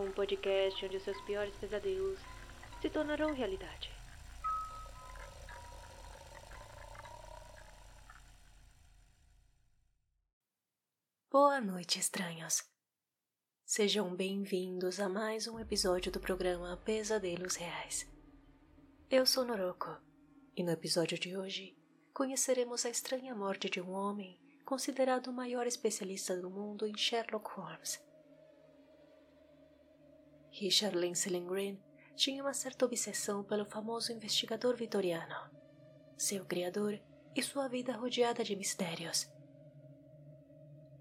um podcast onde seus piores pesadelos se tornarão realidade. Boa noite, estranhos. Sejam bem-vindos a mais um episódio do programa Pesadelos Reais. Eu sou Noroko e no episódio de hoje conheceremos a estranha morte de um homem considerado o maior especialista do mundo em Sherlock Holmes. Richard Lindsay Green tinha uma certa obsessão pelo famoso investigador vitoriano, seu criador e sua vida rodeada de mistérios.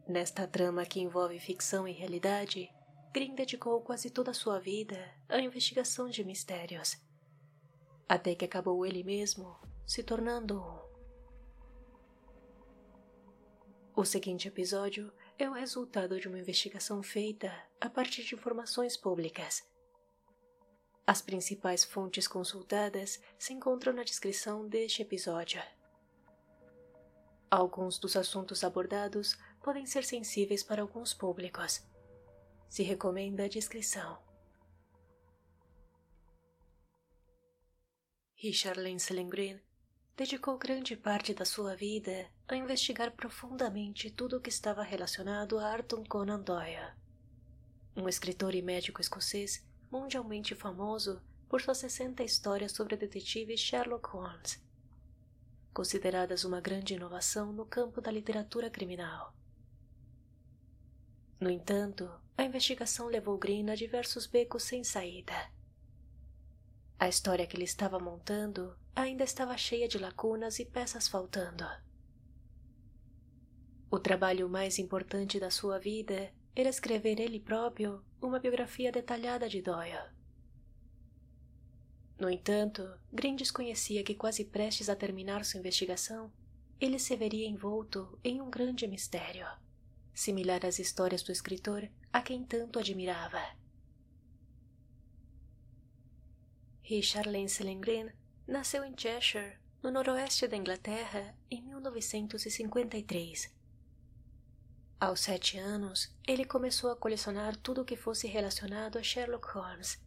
Nesta trama que envolve ficção e realidade, Green dedicou quase toda a sua vida à investigação de mistérios, até que acabou ele mesmo se tornando um. O seguinte episódio é o resultado de uma investigação feita a partir de informações públicas. As principais fontes consultadas se encontram na descrição deste episódio. Alguns dos assuntos abordados podem ser sensíveis para alguns públicos. Se recomenda a descrição. Richard Lindsay Green dedicou grande parte da sua vida a investigar profundamente tudo o que estava relacionado a Arthur Conan Doyle, um escritor e médico escocês mundialmente famoso por suas 60 histórias sobre o detetive Sherlock Holmes, consideradas uma grande inovação no campo da literatura criminal. No entanto, a investigação levou Green a diversos becos sem saída a história que ele estava montando ainda estava cheia de lacunas e peças faltando. O trabalho mais importante da sua vida era escrever ele próprio uma biografia detalhada de Doyle. No entanto, Green desconhecia que quase prestes a terminar sua investigação, ele se veria envolto em um grande mistério, similar às histórias do escritor a quem tanto admirava. Richard Lindsay Green nasceu em Cheshire, no noroeste da Inglaterra, em 1953. Aos sete anos, ele começou a colecionar tudo o que fosse relacionado a Sherlock Holmes.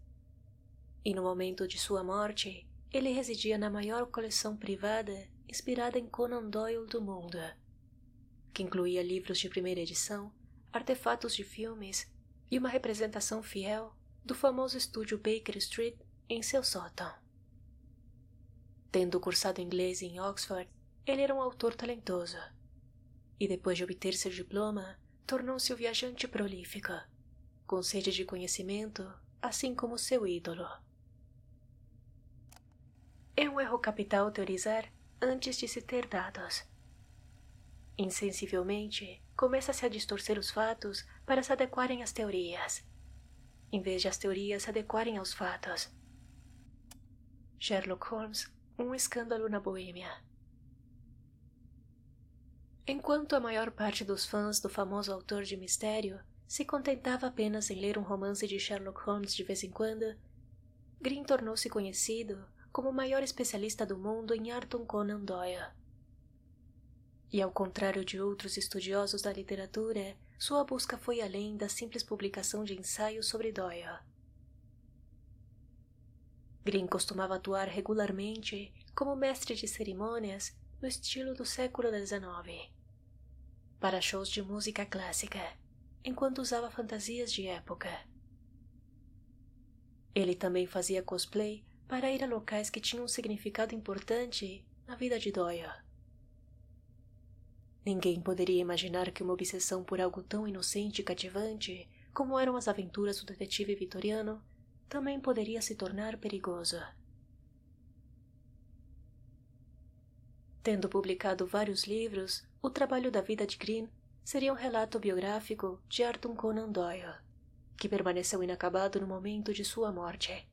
E no momento de sua morte, ele residia na maior coleção privada inspirada em Conan Doyle do mundo, que incluía livros de primeira edição, artefatos de filmes e uma representação fiel do famoso estúdio Baker Street em seu sótão. Tendo cursado inglês em Oxford, ele era um autor talentoso. E depois de obter seu diploma, tornou-se um viajante prolífico, com sede de conhecimento, assim como seu ídolo. É um erro capital teorizar antes de se ter dados. Insensivelmente, começa-se a distorcer os fatos para se adequarem às teorias, em vez de as teorias se adequarem aos fatos. Sherlock Holmes, um escândalo na Boêmia. Enquanto a maior parte dos fãs do famoso autor de mistério se contentava apenas em ler um romance de Sherlock Holmes de vez em quando, Green tornou-se conhecido como o maior especialista do mundo em Arthur Conan Doyle. E ao contrário de outros estudiosos da literatura, sua busca foi além da simples publicação de ensaios sobre Doyle. Green costumava atuar regularmente como mestre de cerimônias no estilo do século XIX, para shows de música clássica, enquanto usava fantasias de época. Ele também fazia cosplay para ir a locais que tinham um significado importante na vida de Doyle. Ninguém poderia imaginar que uma obsessão por algo tão inocente e cativante como eram as aventuras do detetive vitoriano também poderia se tornar perigosa. Tendo publicado vários livros, o trabalho da vida de Green seria um relato biográfico de Arthur Conan Doyle, que permaneceu inacabado no momento de sua morte.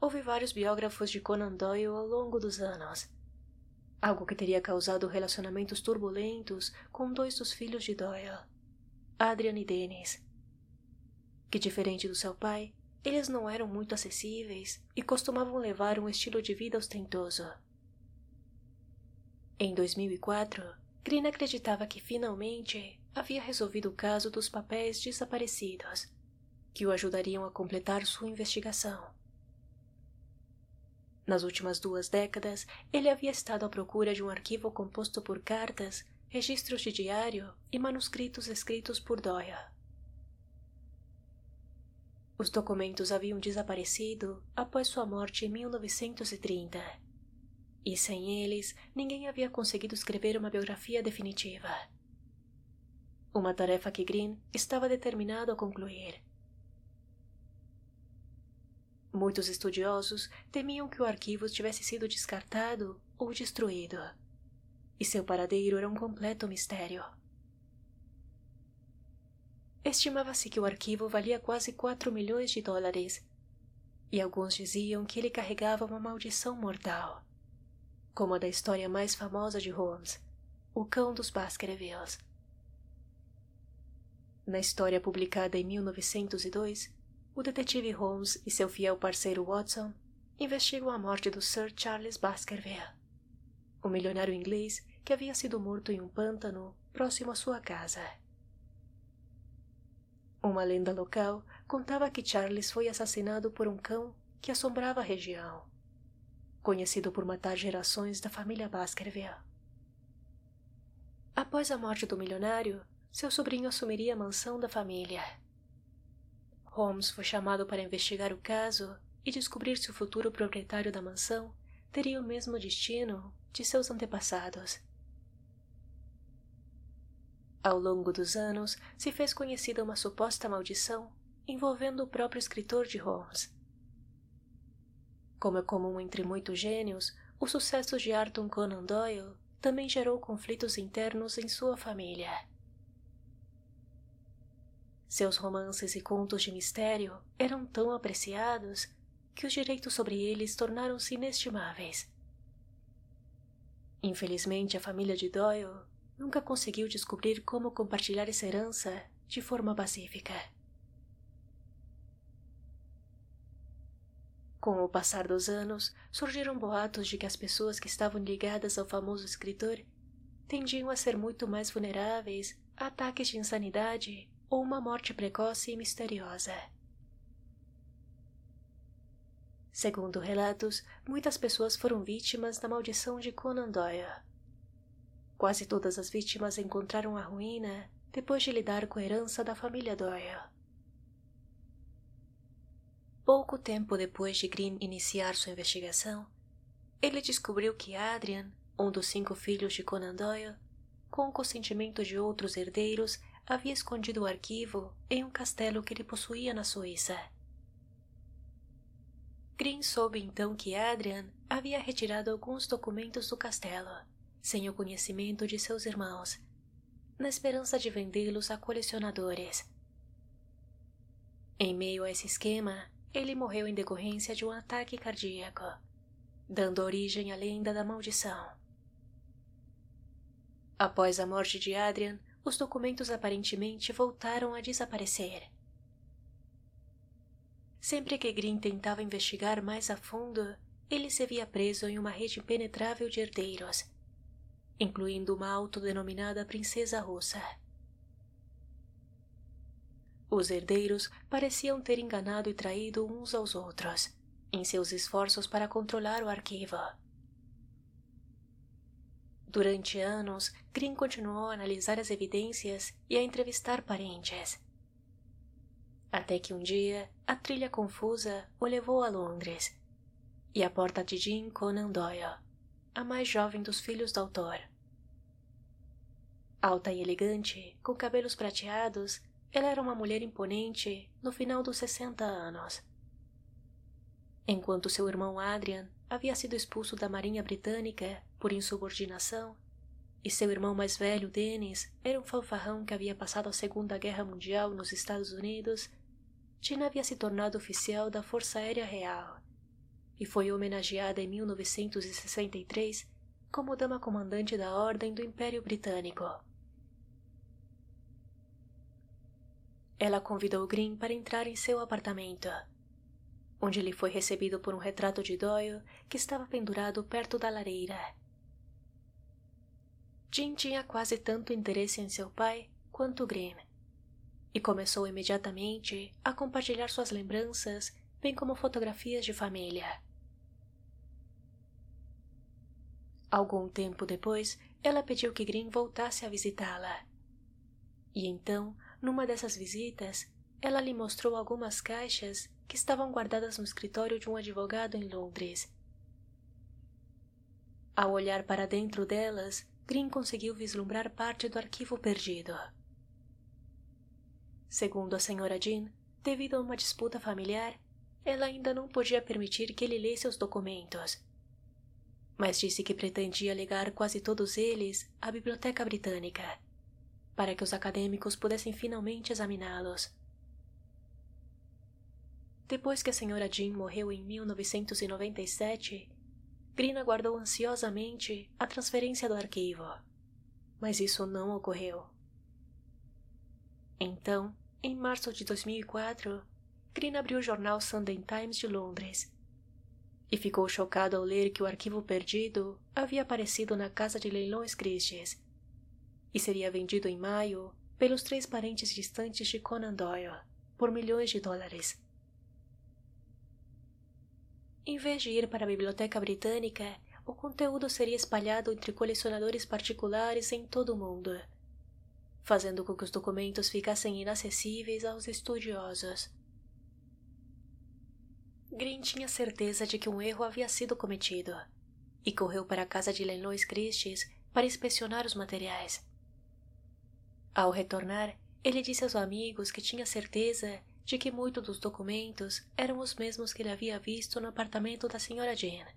Houve vários biógrafos de Conan Doyle ao longo dos anos, algo que teria causado relacionamentos turbulentos com dois dos filhos de Doyle, Adrian e Dennis, que, diferente do seu pai, eles não eram muito acessíveis e costumavam levar um estilo de vida ostentoso. Em 2004, Green acreditava que finalmente havia resolvido o caso dos papéis desaparecidos, que o ajudariam a completar sua investigação. Nas últimas duas décadas, ele havia estado à procura de um arquivo composto por cartas, registros de diário e manuscritos escritos por Doyle. Os documentos haviam desaparecido após sua morte em 1930, e sem eles ninguém havia conseguido escrever uma biografia definitiva. Uma tarefa que Green estava determinado a concluir. Muitos estudiosos temiam que o arquivo tivesse sido descartado ou destruído, e seu paradeiro era um completo mistério. Estimava-se que o arquivo valia quase 4 milhões de dólares, e alguns diziam que ele carregava uma maldição mortal, como a da história mais famosa de Holmes, o cão dos Baskervilles. Na história publicada em 1902, o detetive Holmes e seu fiel parceiro Watson investigam a morte do Sir Charles Baskerville, o milionário inglês que havia sido morto em um pântano próximo à sua casa. Uma lenda local contava que Charles foi assassinado por um cão que assombrava a região, conhecido por matar gerações da família Baskerville. Após a morte do milionário, seu sobrinho assumiria a mansão da família Holmes foi chamado para investigar o caso e descobrir se o futuro proprietário da mansão teria o mesmo destino de seus antepassados. Ao longo dos anos, se fez conhecida uma suposta maldição envolvendo o próprio escritor de Holmes. Como é comum entre muitos gênios, o sucesso de Arthur Conan Doyle também gerou conflitos internos em sua família. Seus romances e contos de mistério eram tão apreciados que os direitos sobre eles tornaram-se inestimáveis. Infelizmente, a família de Doyle nunca conseguiu descobrir como compartilhar essa herança de forma pacífica. Com o passar dos anos, surgiram boatos de que as pessoas que estavam ligadas ao famoso escritor tendiam a ser muito mais vulneráveis a ataques de insanidade ou uma morte precoce e misteriosa. Segundo relatos, muitas pessoas foram vítimas da maldição de Conan Doyle. Quase todas as vítimas encontraram a ruína depois de lidar com a herança da família Doyle. Pouco tempo depois de Green iniciar sua investigação, ele descobriu que Adrian, um dos cinco filhos de Conan Doyle, com o consentimento de outros herdeiros, havia escondido o arquivo em um castelo que ele possuía na Suíça. Green soube então que Adrian havia retirado alguns documentos do castelo, sem o conhecimento de seus irmãos, na esperança de vendê-los a colecionadores. Em meio a esse esquema, ele morreu em decorrência de um ataque cardíaco, dando origem à lenda da maldição. Após a morte de Adrian, os documentos aparentemente voltaram a desaparecer. Sempre que Green tentava investigar mais a fundo, ele se via preso em uma rede impenetrável de herdeiros, incluindo uma autodenominada princesa russa. Os herdeiros pareciam ter enganado e traído uns aos outros, em seus esforços para controlar o arquivo. Durante anos, Green continuou a analisar as evidências e a entrevistar parentes. Até que um dia, a trilha confusa o levou a Londres e à porta de Jean Conan Doyle, a mais jovem dos filhos do autor. Alta e elegante, com cabelos prateados, ela era uma mulher imponente no final dos 60 anos. Enquanto seu irmão Adrian havia sido expulso da Marinha Britânica por insubordinação, e seu irmão mais velho, Dennis, era um fanfarrão que havia passado a Segunda Guerra Mundial nos Estados Unidos, Tina havia se tornado oficial da Força Aérea Real e foi homenageada em 1963 como dama comandante da Ordem do Império Britânico. Ela convidou Green para entrar em seu apartamento onde ele foi recebido por um retrato de Doyle que estava pendurado perto da lareira. Jim tinha quase tanto interesse em seu pai quanto Green, e começou imediatamente a compartilhar suas lembranças, bem como fotografias de família. Algum tempo depois, ela pediu que Green voltasse a visitá-la. E então, numa dessas visitas, ela lhe mostrou algumas caixas que estavam guardadas no escritório de um advogado em Londres. Ao olhar para dentro delas, Green conseguiu vislumbrar parte do arquivo perdido. Segundo a senhora Jean, devido a uma disputa familiar, ela ainda não podia permitir que ele lesse os documentos. Mas disse que pretendia legar quase todos eles à Biblioteca Britânica, para que os acadêmicos pudessem finalmente examiná-los. Depois que a senhora Jean morreu em 1997, Green aguardou ansiosamente a transferência do arquivo, mas isso não ocorreu. Então, em março de 2004, Green abriu o jornal Sunday Times de Londres e ficou chocado ao ler que o arquivo perdido havia aparecido na casa de leilões Christie's e seria vendido em maio pelos três parentes distantes de Conan Doyle por milhões de dólares. Em vez de ir para a Biblioteca Britânica, o conteúdo seria espalhado entre colecionadores particulares em todo o mundo fazendo com que os documentos ficassem inacessíveis aos estudiosos. Green tinha certeza de que um erro havia sido cometido e correu para a casa de Lenois Christie's para inspecionar os materiais. Ao retornar, ele disse aos amigos que tinha certeza de que muitos dos documentos eram os mesmos que ele havia visto no apartamento da senhora Jane.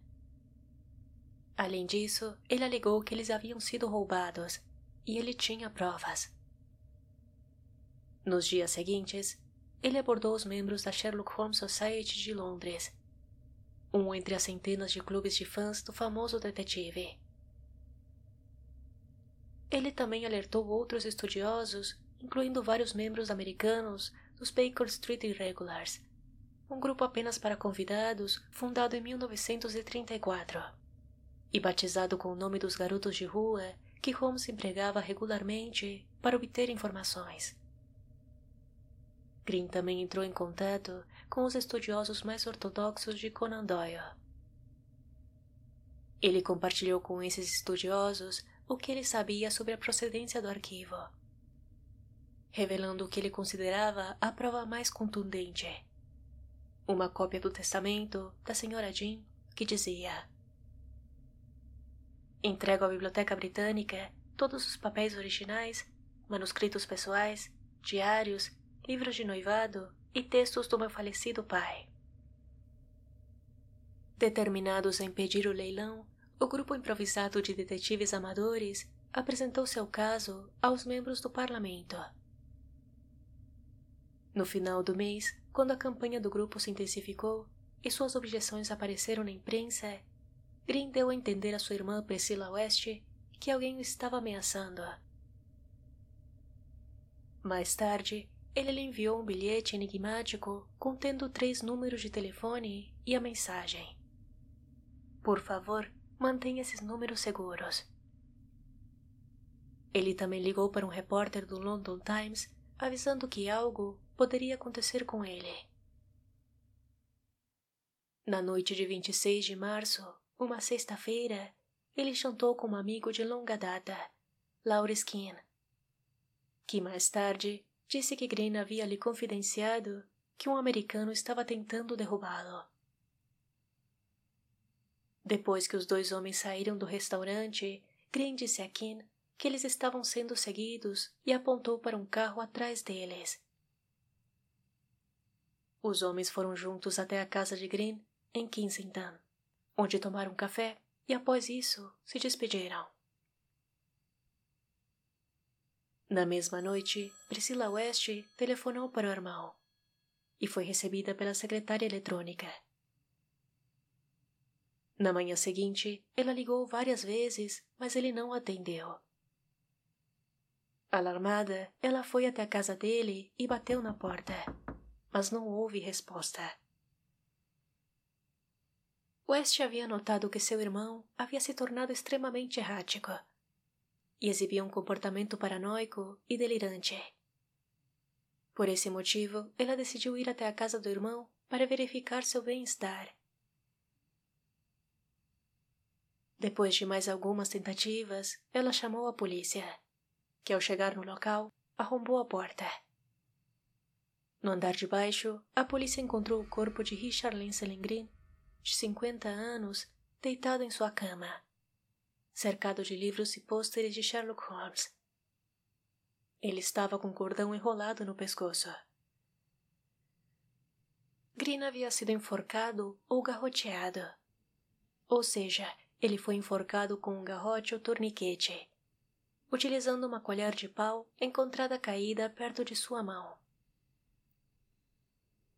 Além disso, ele alegou que eles haviam sido roubados e ele tinha provas. Nos dias seguintes, ele abordou os membros da Sherlock Holmes Society de Londres, um entre as centenas de clubes de fãs do famoso detetive. Ele também alertou outros estudiosos, incluindo vários membros americanos dos Baker Street Irregulars, um grupo apenas para convidados fundado em 1934 e batizado com o nome dos garotos de rua que Holmes empregava regularmente para obter informações. Green também entrou em contato com os estudiosos mais ortodoxos de Conan Doyle. Ele compartilhou com esses estudiosos o que ele sabia sobre a procedência do arquivo, revelando o que ele considerava a prova mais contundente. Uma cópia do testamento da senhora Jean que dizia: Entrego à Biblioteca Britânica todos os papéis originais, manuscritos pessoais, diários livros de noivado e textos do meu falecido pai. Determinados a impedir o leilão, o grupo improvisado de detetives amadores apresentou seu caso aos membros do parlamento. No final do mês, quando a campanha do grupo se intensificou e suas objeções apareceram na imprensa, Green deu a entender a sua irmã Priscilla West que alguém o estava ameaçando. Mais tarde, ele lhe enviou um bilhete enigmático contendo três números de telefone e a mensagem: Por favor, mantenha esses números seguros. Ele também ligou para um repórter do London Times avisando que algo poderia acontecer com ele. Na noite de 26 de março, uma sexta-feira, ele jantou com um amigo de longa data, Laura Skin, que mais tarde disse que Green havia lhe confidenciado que um americano estava tentando derrubá-lo. Depois que os dois homens saíram do restaurante, Green disse a Kim que eles estavam sendo seguidos e apontou para um carro atrás deles. Os homens foram juntos até a casa de Green, em Kensington, onde tomaram café e após isso se despediram. Na mesma noite, Priscila West telefonou para o irmão e foi recebida pela secretária eletrônica. Na manhã seguinte, ela ligou várias vezes, mas ele não atendeu. Alarmada, ela foi até a casa dele e bateu na porta, mas não houve resposta. West havia notado que seu irmão havia se tornado extremamente errático e exibia um comportamento paranoico e delirante. Por esse motivo, ela decidiu ir até a casa do irmão para verificar seu bem-estar. Depois de mais algumas tentativas, ela chamou a polícia, que ao chegar no local, arrombou a porta. No andar de baixo, a polícia encontrou o corpo de Richard Lenselengrin, de 50 anos, deitado em sua cama, cercado de livros e pôsteres de Sherlock Holmes. Ele estava com um cordão enrolado no pescoço. Green havia sido enforcado ou garroteado. Ou seja, ele foi enforcado com um garrote ou torniquete, utilizando uma colher de pau encontrada caída perto de sua mão.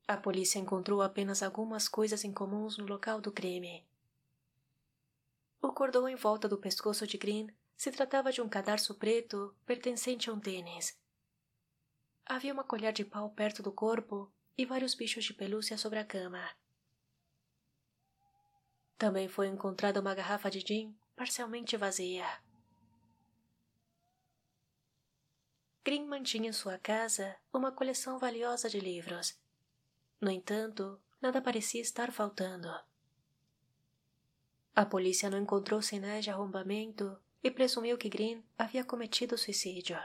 A polícia encontrou apenas algumas coisas incomuns no local do crime. O cordão em volta do pescoço de Green se tratava de um cadarço preto pertencente a um tênis. Havia uma colher de pau perto do corpo e vários bichos de pelúcia sobre a cama. Também foi encontrada uma garrafa de gin parcialmente vazia. Green mantinha em sua casa uma coleção valiosa de livros. No entanto, nada parecia estar faltando. A polícia não encontrou sinais de arrombamento e presumiu que Green havia cometido suicídio.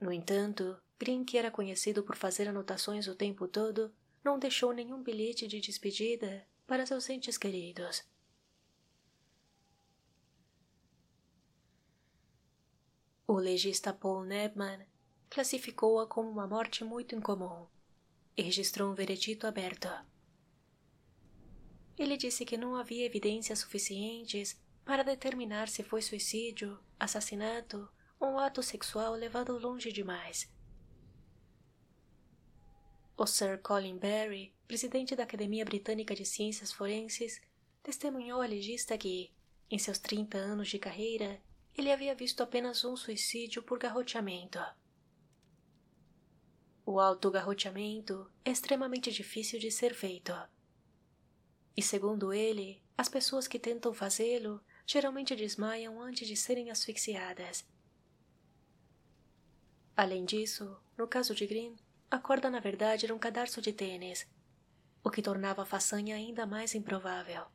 No entanto, Green, que era conhecido por fazer anotações o tempo todo, não deixou nenhum bilhete de despedida para seus entes queridos. O legista Paul Nebman classificou-a como uma morte muito incomum e registrou um veredito aberto. Ele disse que não havia evidências suficientes para determinar se foi suicídio, assassinato ou ato sexual levado longe demais. O Sir Colin Barry, presidente da Academia Britânica de Ciências Forenses, testemunhou ao legista que, em seus 30 anos de carreira, ele havia visto apenas um suicídio por garroteamento. O autogarroteamento é extremamente difícil de ser feito. E segundo ele, as pessoas que tentam fazê-lo geralmente desmaiam antes de serem asfixiadas. Além disso, no caso de Green, a corda na verdade era um cadarço de tênis, o que tornava a façanha ainda mais improvável.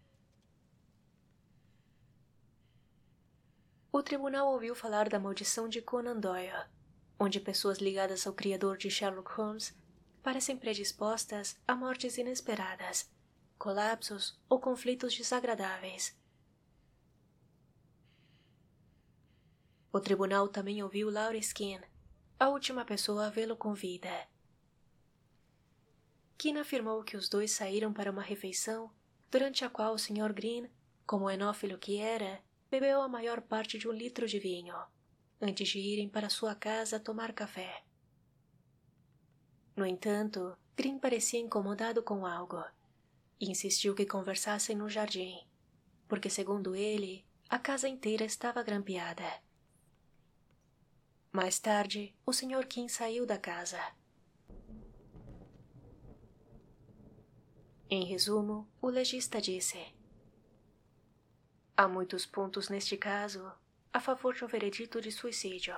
O tribunal ouviu falar da maldição de Conan Doyle onde pessoas ligadas ao criador de Sherlock Holmes parecem predispostas a mortes inesperadas, colapsos ou conflitos desagradáveis. O tribunal também ouviu Laura Skin, a última pessoa a vê-lo com vida. Kin afirmou que os dois saíram para uma refeição, durante a qual o Sr. Green, como enófilo que era, bebeu a maior parte de um litro de vinho antes de irem para sua casa tomar café. No entanto, Green parecia incomodado com algo e insistiu que conversassem no jardim, porque, segundo ele, a casa inteira estava grampeada. Mais tarde, o Sr. Kim saiu da casa. Em resumo, o legista disse: Há muitos pontos neste caso a favor de um veredito de suicídio.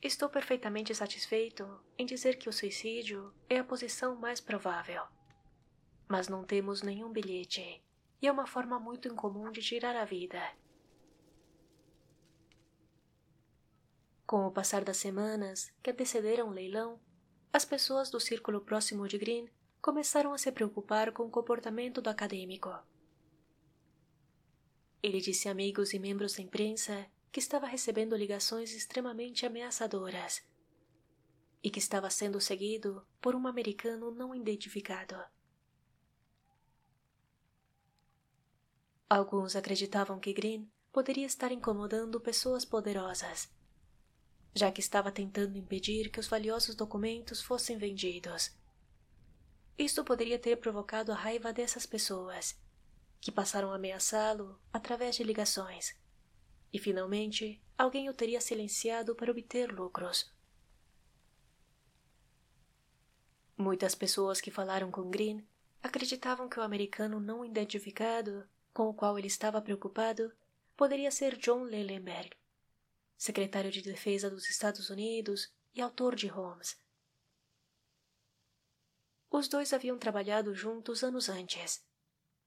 Estou perfeitamente satisfeito em dizer que o suicídio é a posição mais provável. Mas não temos nenhum bilhete, e é uma forma muito incomum de tirar a vida. Com o passar das semanas que antecederam o leilão, as pessoas do círculo próximo de Green começaram a se preocupar com o comportamento do acadêmico. Ele disse a amigos e membros da imprensa que estava recebendo ligações extremamente ameaçadoras e que estava sendo seguido por um americano não identificado. Alguns acreditavam que Green poderia estar incomodando pessoas poderosas, já que estava tentando impedir que os valiosos documentos fossem vendidos. Isto poderia ter provocado a raiva dessas pessoas que passaram a ameaçá-lo através de ligações. E finalmente, alguém o teria silenciado para obter lucros. Muitas pessoas que falaram com Green acreditavam que o americano não identificado, com o qual ele estava preocupado, poderia ser John Lellenberg, secretário de Defesa dos Estados Unidos e autor de Holmes. Os dois haviam trabalhado juntos anos antes,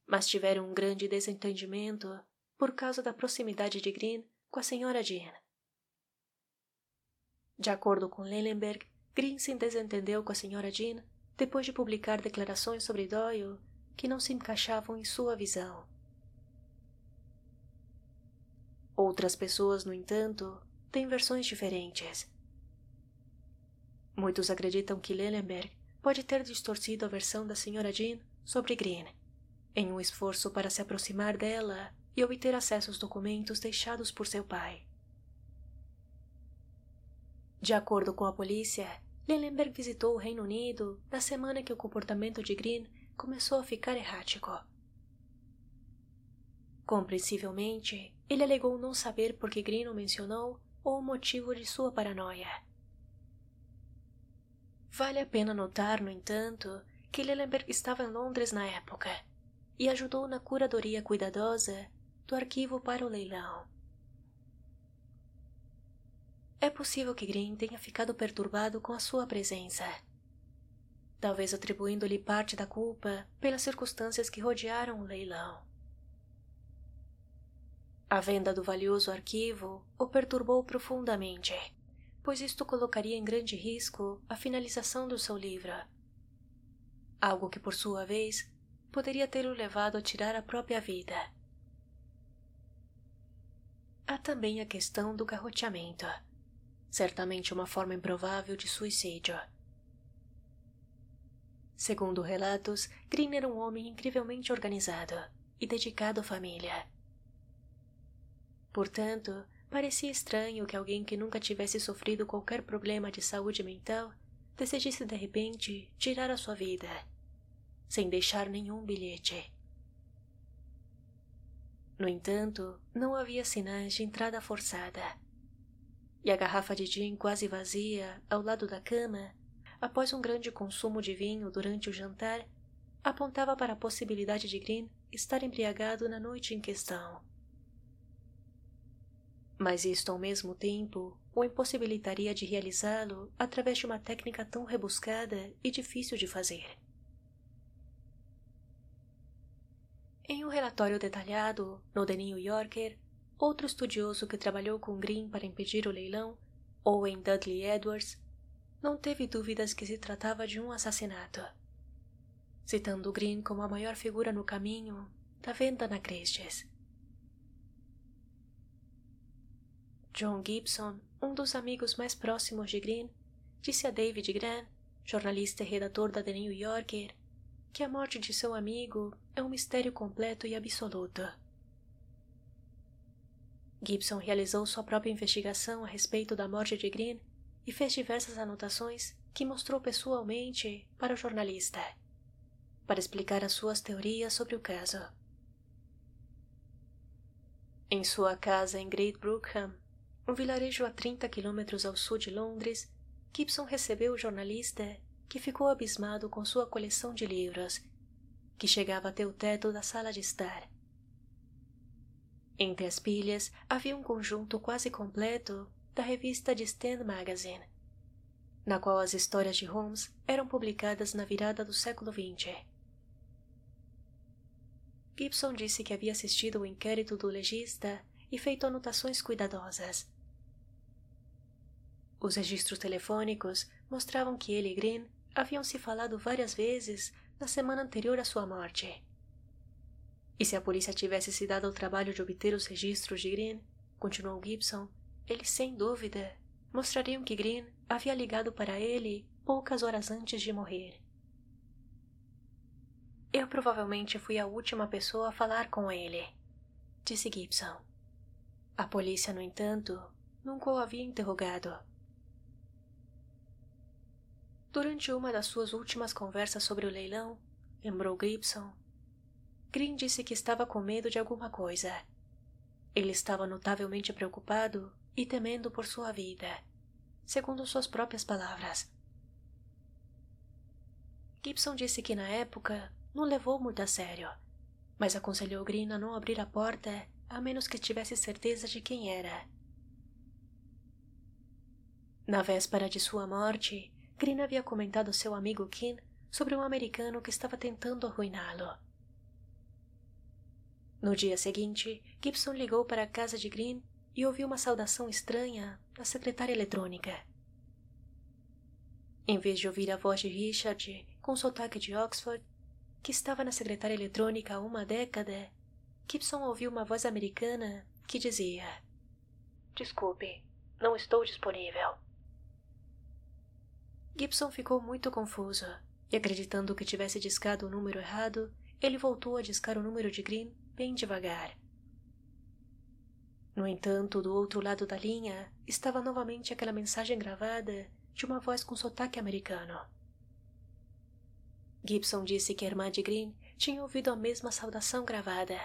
mas tiveram um grande desentendimento por causa da proximidade de Green com a senhora Jean. De acordo com Lellenberg, Green se desentendeu com a senhora Jean depois de publicar declarações sobre Doyle que não se encaixavam em sua visão. Outras pessoas, no entanto, têm versões diferentes. Muitos acreditam que Lellenberg pode ter distorcido a versão da Sra. Jean sobre Green, em um esforço para se aproximar dela e obter acesso aos documentos deixados por seu pai. De acordo com a polícia, Lellenberg visitou o Reino Unido na semana que o comportamento de Green começou a ficar errático. Compreensivelmente, ele alegou não saber por que Green o mencionou ou o motivo de sua paranoia. Vale a pena notar, no entanto, que Lellenberg estava em Londres na época e ajudou na curadoria cuidadosa do arquivo para o leilão. É possível que Green tenha ficado perturbado com a sua presença, talvez atribuindo-lhe parte da culpa pelas circunstâncias que rodearam o leilão. A venda do valioso arquivo o perturbou profundamente, pois isto colocaria em grande risco a finalização do seu livro. Algo que, por sua vez, poderia tê-lo levado a tirar a própria vida. Há também a questão do garroteamento, certamente uma forma improvável de suicídio. Segundo relatos, Green era um homem incrivelmente organizado e dedicado à família Portanto, parecia estranho que alguém que nunca tivesse sofrido qualquer problema de saúde mental decidisse de repente tirar a sua vida, sem deixar nenhum bilhete. No entanto, não havia sinais de entrada forçada. E a garrafa de gin quase vazia ao lado da cama, após um grande consumo de vinho durante o jantar, apontava para a possibilidade de Green estar embriagado na noite em questão mas isto ao mesmo tempo o impossibilitaria de realizá-lo através de uma técnica tão rebuscada e difícil de fazer. Em um relatório detalhado no The New Yorker, outro estudioso que trabalhou com Green para impedir o leilão, Owen Dudley Edwards, não teve dúvidas que se tratava de um assassinato, citando Green como a maior figura no caminho da venda na Christie's. John Gibson, um dos amigos mais próximos de Green, disse a David Grant, jornalista e redator da The New Yorker, que a morte de seu amigo é um mistério completo e absoluto. Gibson realizou sua própria investigação a respeito da morte de Green e fez diversas anotações que mostrou pessoalmente para o jornalista, para explicar as suas teorias sobre o caso. Em sua casa em Great Brookham, um vilarejo a 30 quilômetros ao sul de Londres, Gibson recebeu o jornalista, que ficou abismado com sua coleção de livros, que chegava até o teto da sala de estar. Entre as pilhas havia um conjunto quase completo da revista de Stand Magazine, na qual as histórias de Holmes eram publicadas na virada do século XX. Gibson disse que havia assistido ao inquérito do legista e feito anotações cuidadosas. Os registros telefônicos mostravam que ele e Green haviam se falado várias vezes na semana anterior à sua morte. E se a polícia tivesse se dado ao trabalho de obter os registros de Green, continuou Gibson, eles sem dúvida mostrariam que Green havia ligado para ele poucas horas antes de morrer. Eu provavelmente fui a última pessoa a falar com ele, disse Gibson. A polícia, no entanto, nunca o havia interrogado. Durante uma das suas últimas conversas sobre o leilão, lembrou Gibson, Green disse que estava com medo de alguma coisa. Ele estava notavelmente preocupado e temendo por sua vida, segundo suas próprias palavras. Gibson disse que na época não levou muito a sério, mas aconselhou Green a não abrir a porta a menos que tivesse certeza de quem era. Na véspera de sua morte, Green havia comentado seu amigo Kim sobre um americano que estava tentando arruiná-lo. No dia seguinte, Gibson ligou para a casa de Green e ouviu uma saudação estranha da secretária eletrônica. Em vez de ouvir a voz de Richard com sotaque de Oxford, que estava na secretária eletrônica há uma década, Gibson ouviu uma voz americana que dizia: Desculpe, não estou disponível. Gibson ficou muito confuso e, acreditando que tivesse discado o número errado, ele voltou a discar o número de Green bem devagar. No entanto, do outro lado da linha estava novamente aquela mensagem gravada de uma voz com sotaque americano. Gibson disse que a irmã de Green tinha ouvido a mesma saudação gravada,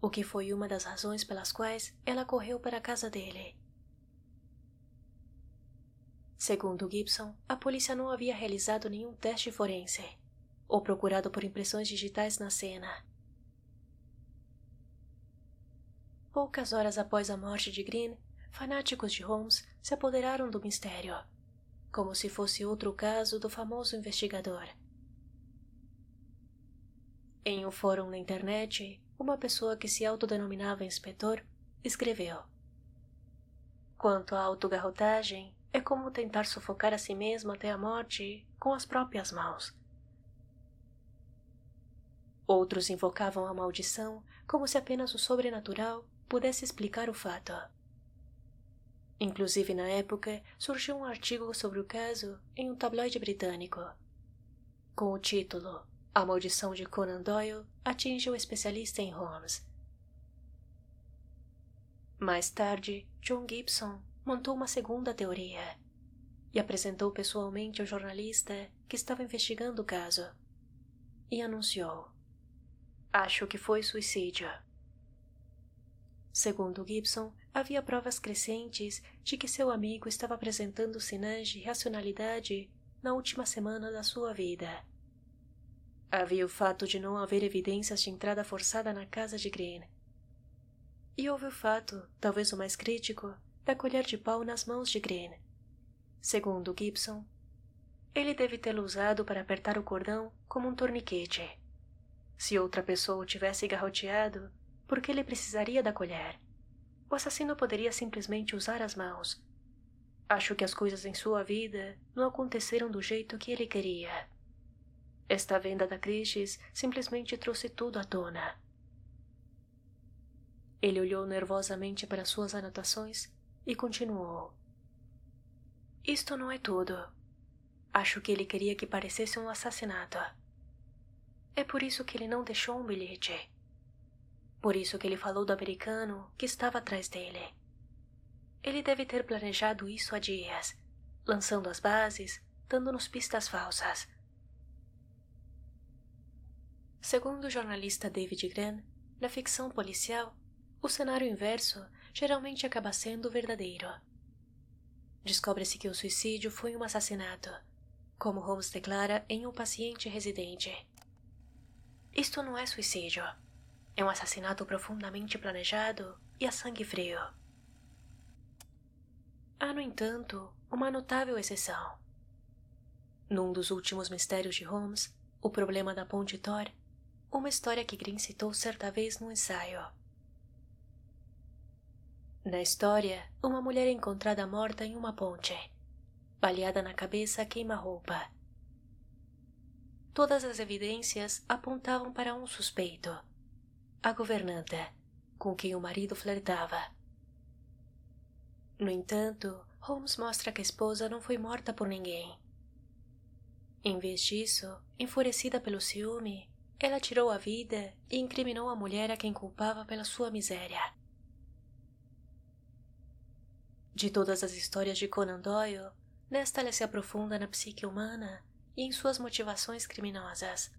o que foi uma das razões pelas quais ela correu para a casa dele. Segundo Gibson, a polícia não havia realizado nenhum teste forense ou procurado por impressões digitais na cena. Poucas horas após a morte de Green, fanáticos de Holmes se apoderaram do mistério, como se fosse outro caso do famoso investigador. Em um fórum na internet, uma pessoa que se autodenominava inspetor escreveu: Quanto à autogarrotagem, é como tentar sufocar a si mesmo até a morte com as próprias mãos. Outros invocavam a maldição como se apenas o sobrenatural pudesse explicar o fato. Inclusive, na época, surgiu um artigo sobre o caso em um tabloide britânico, com o título A Maldição de Conan Doyle atinge o especialista em Holmes. Mais tarde, John Gibson montou uma segunda teoria e apresentou pessoalmente ao jornalista que estava investigando o caso e anunciou: Acho que foi suicídio. Segundo Gibson, havia provas crescentes de que seu amigo estava apresentando sinais de racionalidade na última semana da sua vida. Havia o fato de não haver evidências de entrada forçada na casa de Green. E houve o fato, talvez o mais crítico, da colher de pau nas mãos de Green. Segundo Gibson, ele deve tê-lo usado para apertar o cordão como um torniquete. Se outra pessoa o tivesse garroteado, por que ele precisaria da colher? O assassino poderia simplesmente usar as mãos. Acho que as coisas em sua vida não aconteceram do jeito que ele queria. Esta venda da Cristes simplesmente trouxe tudo à tona. Ele olhou nervosamente para suas anotações e continuou. Isto não é tudo. Acho que ele queria que parecesse um assassinato. É por isso que ele não deixou um bilhete. Por isso que ele falou do americano que estava atrás dele. Ele deve ter planejado isso há dias, lançando as bases, dando-nos pistas falsas. Segundo o jornalista David Gran, na ficção policial, o cenário inverso geralmente acaba sendo verdadeiro. Descobre-se que o suicídio foi um assassinato, como Holmes declara em Um Paciente Residente. Isto não é suicídio. É um assassinato profundamente planejado e a sangue frio. Há, no entanto, uma notável exceção. Num dos últimos mistérios de Holmes, o problema da Ponte Thor, uma história que Green citou certa vez num ensaio. Na história, uma mulher é encontrada morta em uma ponte, baleada na cabeça a queima-roupa. Todas as evidências apontavam para um suspeito, a governanta, com quem o marido flertava. No entanto, Holmes mostra que a esposa não foi morta por ninguém. Em vez disso, enfurecida pelo ciúme, ela tirou a vida e incriminou a mulher a quem culpava pela sua miséria. De todas as histórias de Conan Doyle, nesta ela se aprofunda na psique humana e em suas motivações criminosas.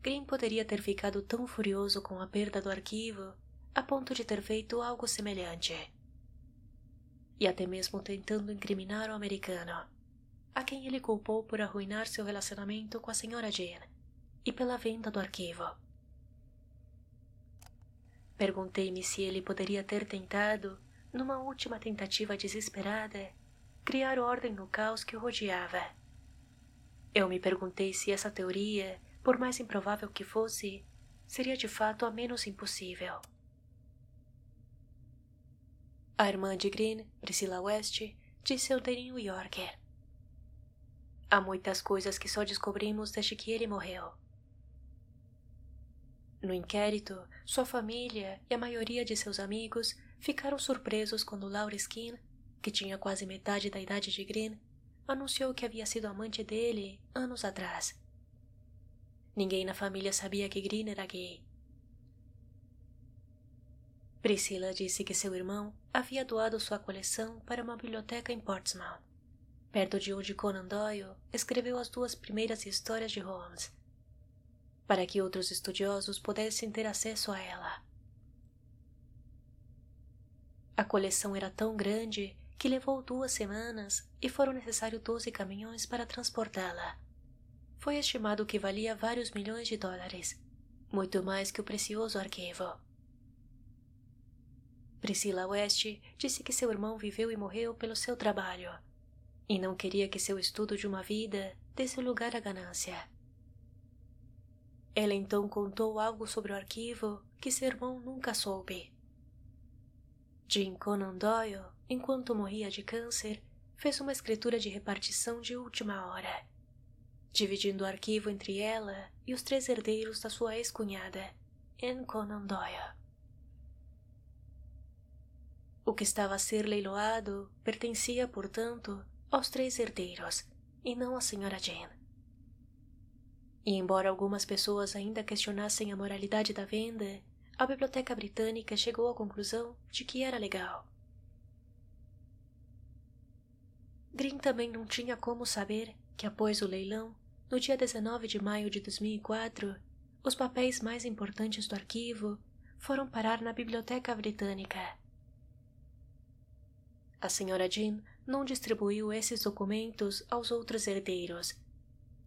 Green poderia ter ficado tão furioso com a perda do arquivo a ponto de ter feito algo semelhante. E até mesmo tentando incriminar o americano, a quem ele culpou por arruinar seu relacionamento com a senhora Jane e pela venda do arquivo. Perguntei-me se ele poderia ter tentado, numa última tentativa desesperada, criar ordem no caos que o rodeava. Eu me perguntei se essa teoria, por mais improvável que fosse, seria de fato a menos impossível. A irmã de Green, Priscilla West, disse ao The New Yorker. Há muitas coisas que só descobrimos desde que ele morreu. No inquérito, sua família e a maioria de seus amigos ficaram surpresos quando Laura Skin, que tinha quase metade da idade de Green, anunciou que havia sido amante dele anos atrás. Ninguém na família sabia que Green era gay. Priscila disse que seu irmão havia doado sua coleção para uma biblioteca em Portsmouth, perto de onde Conan Doyle escreveu as duas primeiras histórias de Holmes, para que outros estudiosos pudessem ter acesso a ela. A coleção era tão grande que levou duas semanas e foram necessários doze caminhões para transportá-la. Foi estimado que valia vários milhões de dólares, muito mais que o precioso arquivo. Priscila West disse que seu irmão viveu e morreu pelo seu trabalho e não queria que seu estudo de uma vida desse lugar à ganância. Ela então contou algo sobre o arquivo que seu irmão nunca soube. Jim Conan Doyle, enquanto morria de câncer, fez uma escritura de repartição de última hora, dividindo o arquivo entre ela e os três herdeiros da sua ex-cunhada, Anne Conan Doyle. O que estava a ser leiloado pertencia, portanto, aos três herdeiros e não à senhora Jane. E embora algumas pessoas ainda questionassem a moralidade da venda, a Biblioteca Britânica chegou à conclusão de que era legal. Green também não tinha como saber que após o leilão, no dia 19 de maio de 2004, os papéis mais importantes do arquivo foram parar na Biblioteca Britânica a senhora Jean não distribuiu esses documentos aos outros herdeiros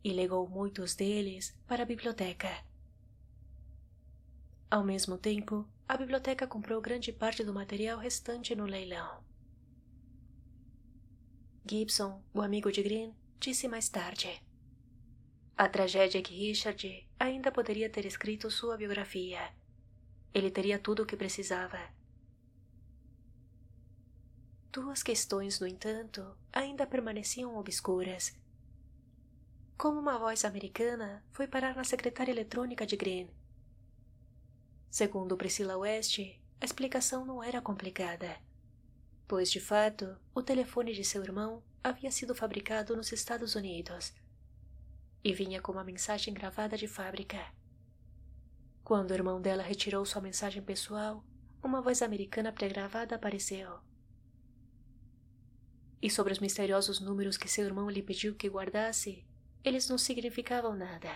e legou muitos deles para a biblioteca. Ao mesmo tempo, a biblioteca comprou grande parte do material restante no leilão. Gibson, o amigo de Green, disse mais tarde. A tragédia é que Richard ainda poderia ter escrito sua biografia. Ele teria tudo o que precisava Duas questões, no entanto, ainda permaneciam obscuras. Como uma voz americana foi parar na secretária eletrônica de Green? Segundo Priscilla West, a explicação não era complicada, pois, de fato, o telefone de seu irmão havia sido fabricado nos Estados Unidos e vinha com uma mensagem gravada de fábrica. Quando o irmão dela retirou sua mensagem pessoal, uma voz americana pré-gravada apareceu. E sobre os misteriosos números que seu irmão lhe pediu que guardasse, eles não significavam nada,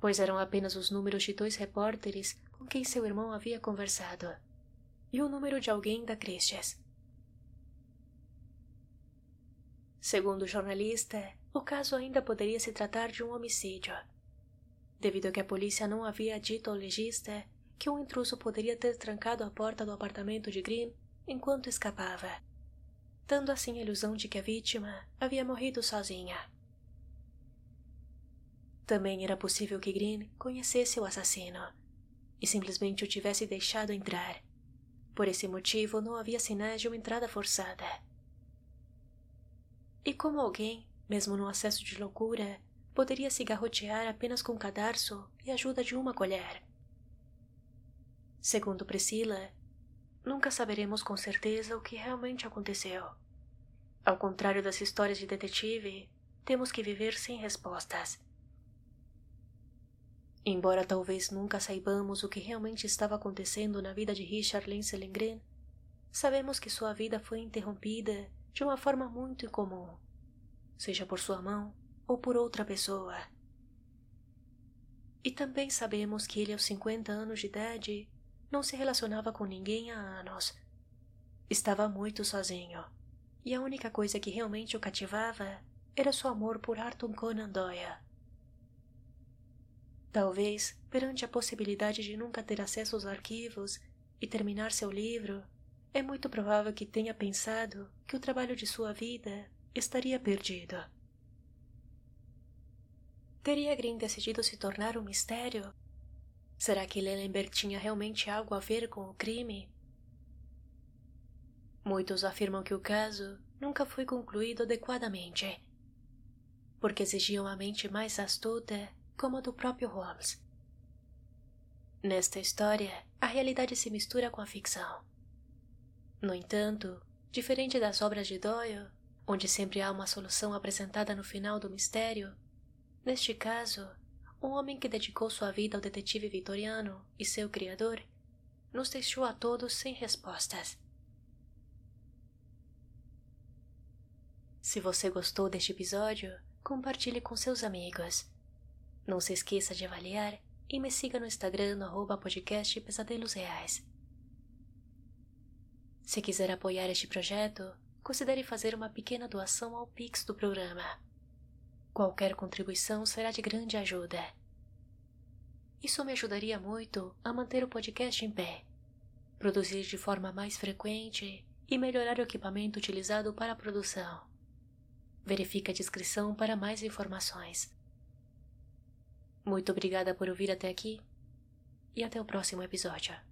pois eram apenas os números de dois repórteres com quem seu irmão havia conversado e o número de alguém da Christie's. Segundo o jornalista, o caso ainda poderia se tratar de um homicídio, devido a que a polícia não havia dito ao legista que um intruso poderia ter trancado a porta do apartamento de Green enquanto escapava dando assim a ilusão de que a vítima havia morrido sozinha. Também era possível que Green conhecesse o assassino e simplesmente o tivesse deixado entrar. Por esse motivo, não havia sinais de uma entrada forçada. E como alguém, mesmo no acesso de loucura, poderia se garrotear apenas com cadarço e ajuda de uma colher? Segundo Priscila, nunca saberemos com certeza o que realmente aconteceu. Ao contrário das histórias de detetive, temos que viver sem respostas. Embora talvez nunca saibamos o que realmente estava acontecendo na vida de Richard Lindsay Lindgren, sabemos que sua vida foi interrompida de uma forma muito incomum, seja por sua mão ou por outra pessoa. E também sabemos que ele, aos 50 anos de idade, não se relacionava com ninguém há anos. Estava muito sozinho e a única coisa que realmente o cativava era seu amor por Arthur Conan Doyle. Talvez, perante a possibilidade de nunca ter acesso aos arquivos e terminar seu livro, é muito provável que tenha pensado que o trabalho de sua vida estaria perdido. Teria Green decidido se tornar um mistério? Será que Lelenberg tinha realmente algo a ver com o crime? Muitos afirmam que o caso nunca foi concluído adequadamente, porque exigia uma mente mais astuta como a do próprio Holmes. Nesta história, a realidade se mistura com a ficção. No entanto, diferente das obras de Doyle, onde sempre há uma solução apresentada no final do mistério, neste caso, um homem que dedicou sua vida ao detetive vitoriano e seu criador nos deixou a todos sem respostas. Se você gostou deste episódio, compartilhe com seus amigos. Não se esqueça de avaliar e me siga no Instagram no arroba podcast Pesadelos Reais. Se quiser apoiar este projeto, considere fazer uma pequena doação ao Pix do programa. Qualquer contribuição será de grande ajuda. Isso me ajudaria muito a manter o podcast em pé, produzir de forma mais frequente e melhorar o equipamento utilizado para a produção. Verifique a descrição para mais informações. Muito obrigada por ouvir até aqui e até o próximo episódio.